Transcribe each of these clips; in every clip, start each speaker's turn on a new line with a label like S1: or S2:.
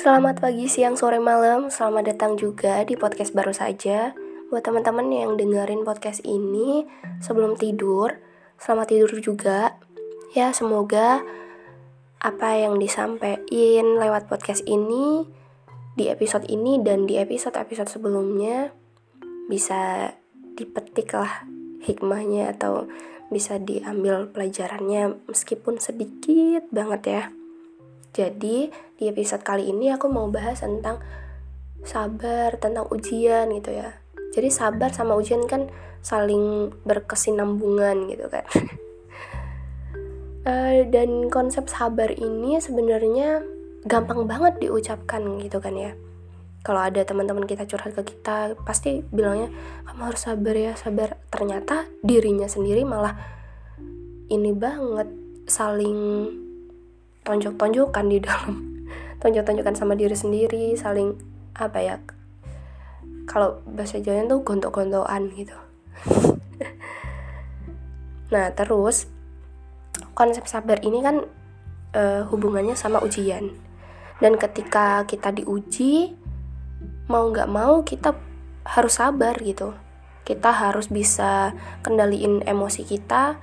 S1: Selamat pagi, siang, sore, malam. Selamat datang juga di podcast baru saja. Buat teman-teman yang dengerin podcast ini sebelum tidur, selamat tidur juga. Ya, semoga apa yang disampaikan lewat podcast ini di episode ini dan di episode-episode sebelumnya bisa dipetik lah hikmahnya atau bisa diambil pelajarannya meskipun sedikit banget ya. Jadi di episode kali ini aku mau bahas tentang sabar, tentang ujian gitu ya. Jadi sabar sama ujian kan saling berkesinambungan gitu kan. uh, dan konsep sabar ini sebenarnya gampang banget diucapkan gitu kan ya. Kalau ada teman-teman kita curhat ke kita, pasti bilangnya kamu harus sabar ya, sabar. Ternyata dirinya sendiri malah ini banget saling tonjok-tonjokan di dalam. Tonjok-tonjokan sama diri sendiri saling apa ya kalau bahasa Jawa tuh gontok-gontokan gitu. Nah terus konsep sabar ini kan uh, hubungannya sama ujian. Dan ketika kita diuji mau nggak mau kita harus sabar gitu. Kita harus bisa kendaliin emosi kita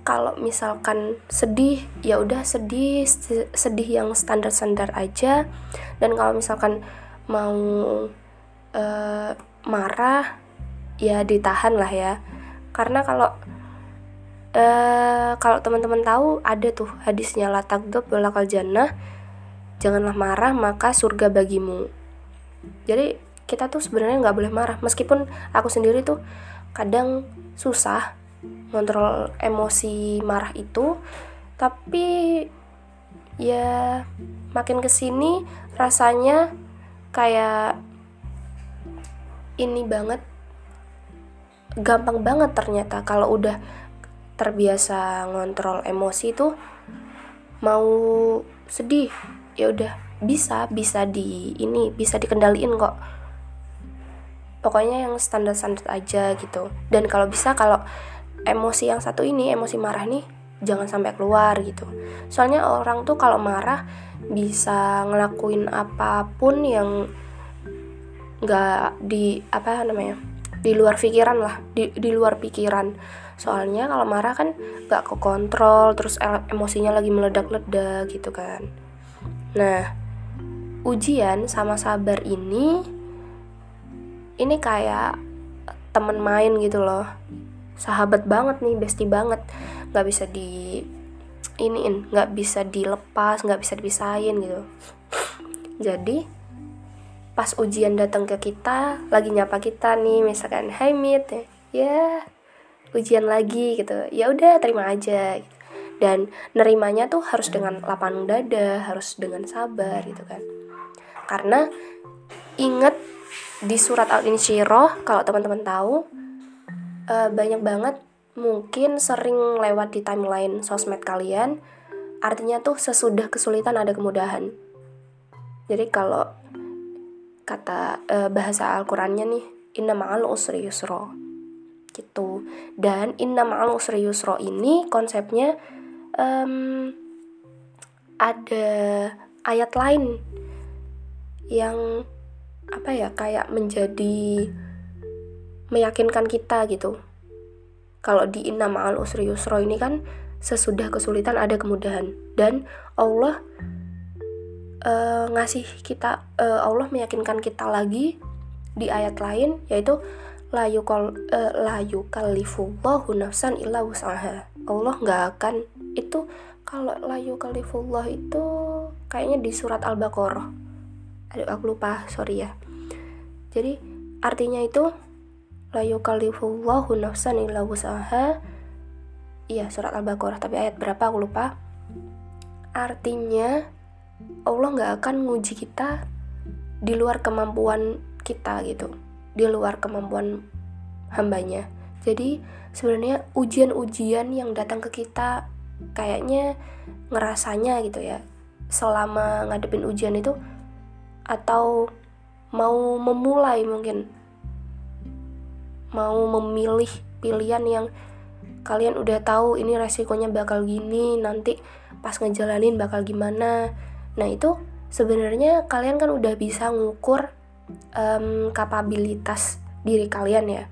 S1: kalau misalkan sedih ya udah sedih sedih yang standar-standar aja. Dan kalau misalkan mau uh, marah ya ditahan lah ya. Karena kalau uh, kalau teman-teman tahu ada tuh hadisnya la takdob walakal jannah. Janganlah marah maka surga bagimu. Jadi kita tuh sebenarnya nggak boleh marah. Meskipun aku sendiri tuh kadang susah ngontrol emosi marah itu. Tapi ya makin ke sini rasanya kayak ini banget gampang banget ternyata. Kalau udah terbiasa ngontrol emosi itu mau sedih ya udah bisa bisa di ini bisa dikendaliin kok. Pokoknya yang standar standar aja gitu. Dan kalau bisa kalau emosi yang satu ini emosi marah nih jangan sampai keluar gitu. Soalnya orang tuh kalau marah bisa ngelakuin apa pun yang nggak di apa namanya di luar pikiran lah di, di luar pikiran. Soalnya kalau marah kan nggak kekontrol terus emosinya lagi meledak-ledak gitu kan. Nah ujian sama sabar ini ini kayak temen main gitu loh sahabat banget nih bestie banget. Nggak bisa di iniin nggak bisa dilepas nggak bisa dipisahin gitu. Jadi pas ujian datang ke kita lagi nyapa kita nih misalkan Hai Mit. Ya ujian lagi gitu. Ya udah terima aja. Dan nerimanya tuh harus dengan lapang dada harus dengan sabar gitu kan. Karena inget di surat al-insyirah kalau teman-teman tahu uh, banyak banget mungkin sering lewat di timeline sosmed kalian. Artinya tuh sesudah kesulitan ada kemudahan. Jadi kalau kata uh, bahasa Al-Qurannya nih inna ma'al usri yusro gitu. Dan inna ma'al usri yusro ini konsepnya um, ada ayat lain yang apa ya kayak menjadi meyakinkan kita gitu. Kalau di inna ma'al usri yusro ini kan sesudah kesulitan ada kemudahan. Dan Allah uh, ngasih kita uh, Allah meyakinkan kita lagi di ayat lain yaitu la yukal uh, la yukallifullahu nafsan illa wus'aha. Allah nggak akan itu kalau la yukallifullah itu kayaknya di surat al-baqarah. Aduh aku lupa sorry ya. Jadi artinya itu la yukallifullahu nafsan illa wusaha. Iya surat al-baqarah tapi ayat berapa aku lupa. Artinya Allah nggak akan nguji kita di luar kemampuan kita gitu. Di luar kemampuan hambanya. Jadi sebenarnya ujian-ujian yang datang ke kita kayaknya ngerasanya gitu ya selama ngadepin ujian itu atau mau memulai mungkin mau memilih pilihan yang kalian udah tahu ini resikonya bakal gini nanti pas ngejalanin bakal gimana. Nah itu sebenarnya kalian kan udah bisa ngukur um, kapabilitas diri kalian ya.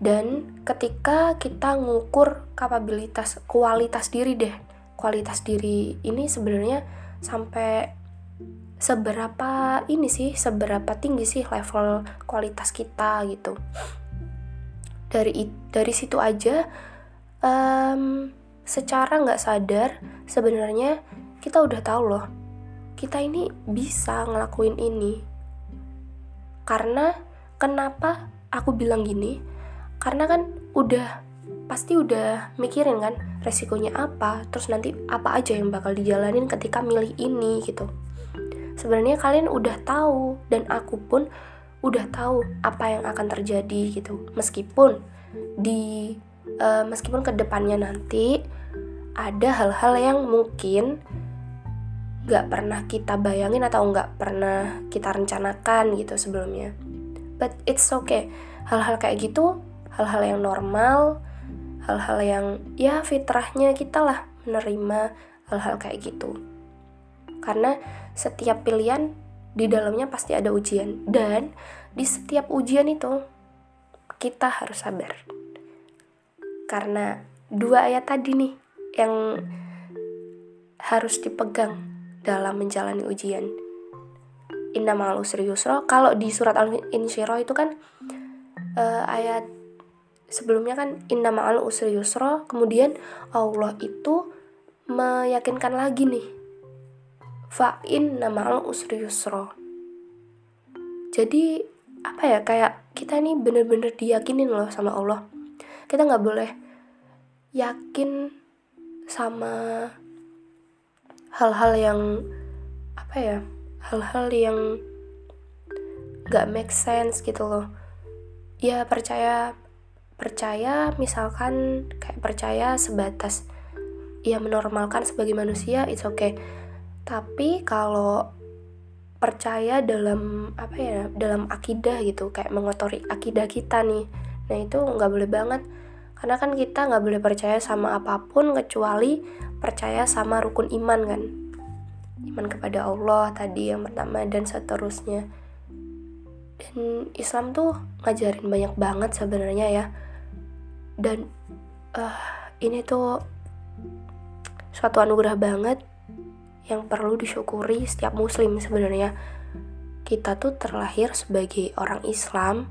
S1: Dan ketika kita ngukur kapabilitas kualitas diri deh. Kualitas diri ini sebenarnya sampai seberapa ini sih seberapa tinggi sih level kualitas kita gitu. Dari dari situ aja um, secara nggak sadar sebenarnya kita udah tahu loh kita ini bisa ngelakuin ini. Karena kenapa aku bilang gini? Karena kan udah pasti udah mikirin kan resikonya apa terus nanti apa aja yang bakal dijalanin ketika milih ini gitu sebenarnya kalian udah tahu dan aku pun udah tahu apa yang akan terjadi gitu. Meskipun di uh, meskipun ke depannya nanti ada hal-hal yang mungkin nggak pernah kita bayangin atau nggak pernah kita rencanakan gitu sebelumnya. But it's okay. Hal-hal kayak gitu hal-hal yang normal hal-hal yang ya fitrahnya kita lah menerima hal-hal kayak gitu karena setiap pilihan di dalamnya pasti ada ujian. Dan di setiap ujian itu kita harus sabar. Karena dua ayat tadi nih yang harus dipegang dalam menjalani ujian. Inna ma'al usri yusra. Kalau di surat al-insyirah itu kan uh, ayat sebelumnya kan inna ma'al usri yusra. Kemudian Allah itu meyakinkan lagi nih fa'in nama'al usri yusro jadi apa ya kayak kita nih bener-bener diyakinin loh sama Allah. Kita nggak boleh yakin sama hal-hal yang apa ya hal-hal yang nggak make sense gitu loh. Ya percaya percaya misalkan kayak percaya sebatas ya menormalkan sebagai manusia it's okay tapi kalau percaya dalam apa ya dalam akidah gitu kayak mengotori akidah kita nih nah itu nggak boleh banget. Karena kan kita nggak boleh percaya sama apa pun kecuali percaya sama rukun iman kan. Iman kepada Allah tadi yang pertama dan seterusnya. Dan Islam tuh ngajarin banyak banget sebenarnya ya. Dan uh, ini tuh suatu anugerah banget yang perlu disyukuri setiap muslim sebenarnya. Kita tuh terlahir sebagai orang Islam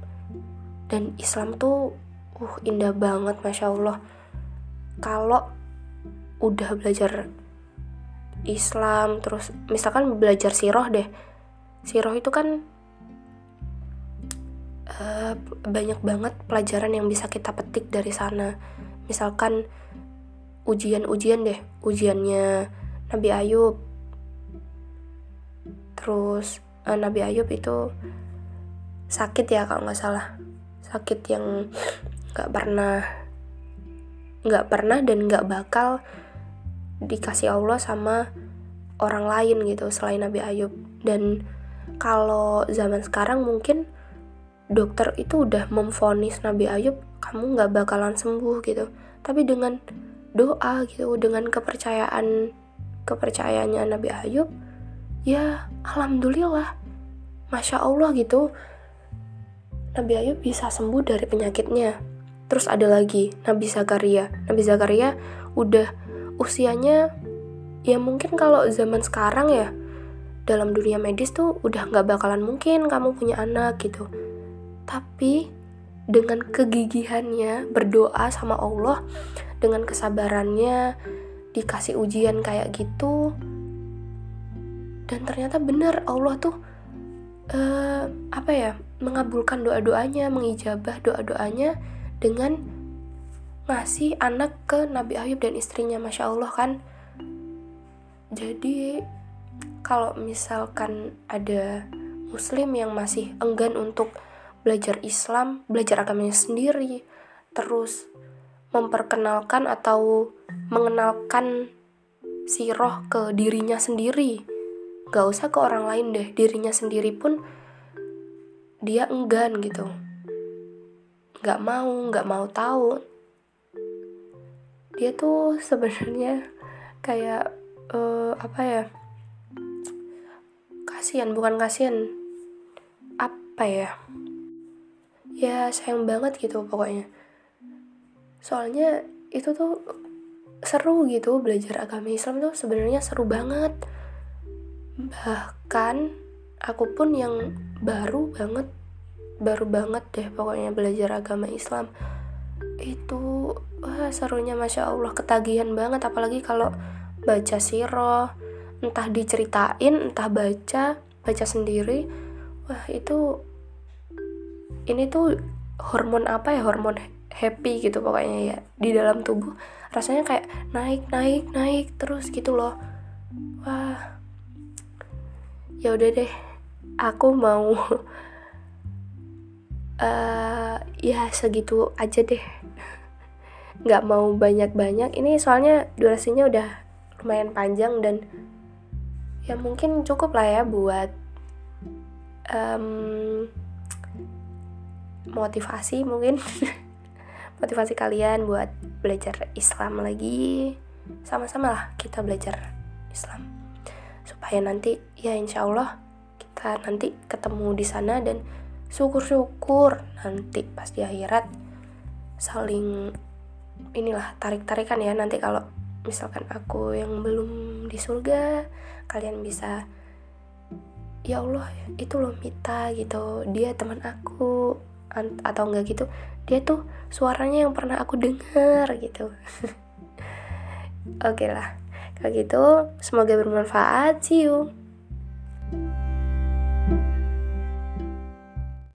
S1: dan Islam tuh uh indah banget masya Allah. Kalau udah belajar Islam terus misalkan belajar siroh deh. Siroh itu kan uh, banyak banget pelajaran yang bisa kita petik dari sana. Misalkan ujian-ujian deh ujiannya Nabi Ayub. Terus uh, Nabi Ayub itu sakit ya kalau nggak salah. Sakit yang nggak pernah nggak pernah dan nggak bakal dikasih Allah sama orang lain gitu selain Nabi Ayub. Dan kalau zaman sekarang mungkin dokter itu udah memfonis Nabi Ayub kamu nggak bakalan sembuh gitu. Tapi dengan doa gitu dengan kepercayaan kepercayaannya Nabi Ayub ya alhamdulillah masya Allah gitu. Nabi Ayub bisa sembuh dari penyakitnya. Terus ada lagi Nabi Zakaria. Nabi Zakaria udah usianya ya mungkin kalau zaman sekarang ya dalam dunia medis tuh udah nggak bakalan mungkin kamu punya anak gitu. Tapi dengan kegigihannya berdoa sama Allah dengan kesabarannya dikasih ujian kayak gitu. Dan ternyata benar Allah tuh uh, apa ya mengabulkan doa doanya mengijabah doa doanya dengan ngasih anak ke Nabi Ayub dan istrinya masya Allah kan? Jadi kalau misalkan ada muslim yang masih enggan untuk belajar Islam belajar agamanya sendiri terus memperkenalkan atau mengenalkan si roh ke dirinya sendiri. Gak usah ke orang lain deh dirinya sendiri pun dia enggan gitu. Gak mau gak mau tahu. Dia tuh sebenarnya kayak uh, apa ya? Kasihan bukan kasihan apa ya? Ya sayang banget gitu pokoknya. Soalnya itu tuh seru gitu belajar agama Islam tuh sebenarnya seru banget. Bahkan aku pun yang baru banget baru banget deh pokoknya belajar agama Islam. Itu wah serunya masya Allah ketagihan banget. Apalagi kalau baca siroh entah diceritain entah baca baca sendiri wah itu ini tuh hormon apa ya? Hormon happy gitu pokoknya ya di dalam tubuh. Rasanya kayak naik naik naik terus gitu loh. Wah. Ya udah deh aku mau uh, ya segitu aja deh. Nggak mau banyak-banyak. Ini soalnya durasinya udah lumayan panjang dan ya mungkin cukup lah ya buat um, motivasi mungkin motivasi kalian buat belajar Islam lagi. Sama-sama lah kita belajar Islam. Supaya nanti ya insya Allah kita nanti ketemu di sana dan syukur-syukur nanti pas di akhirat saling inilah tarik-tarikan ya. Nanti kalau misalkan aku yang belum di surga kalian bisa ya Allah itu loh Mita gitu. Dia teman aku atau enggak gitu dia tuh suaranya yang pernah aku dengar gitu. Oke okay lah kalau gitu semoga bermanfaat. See you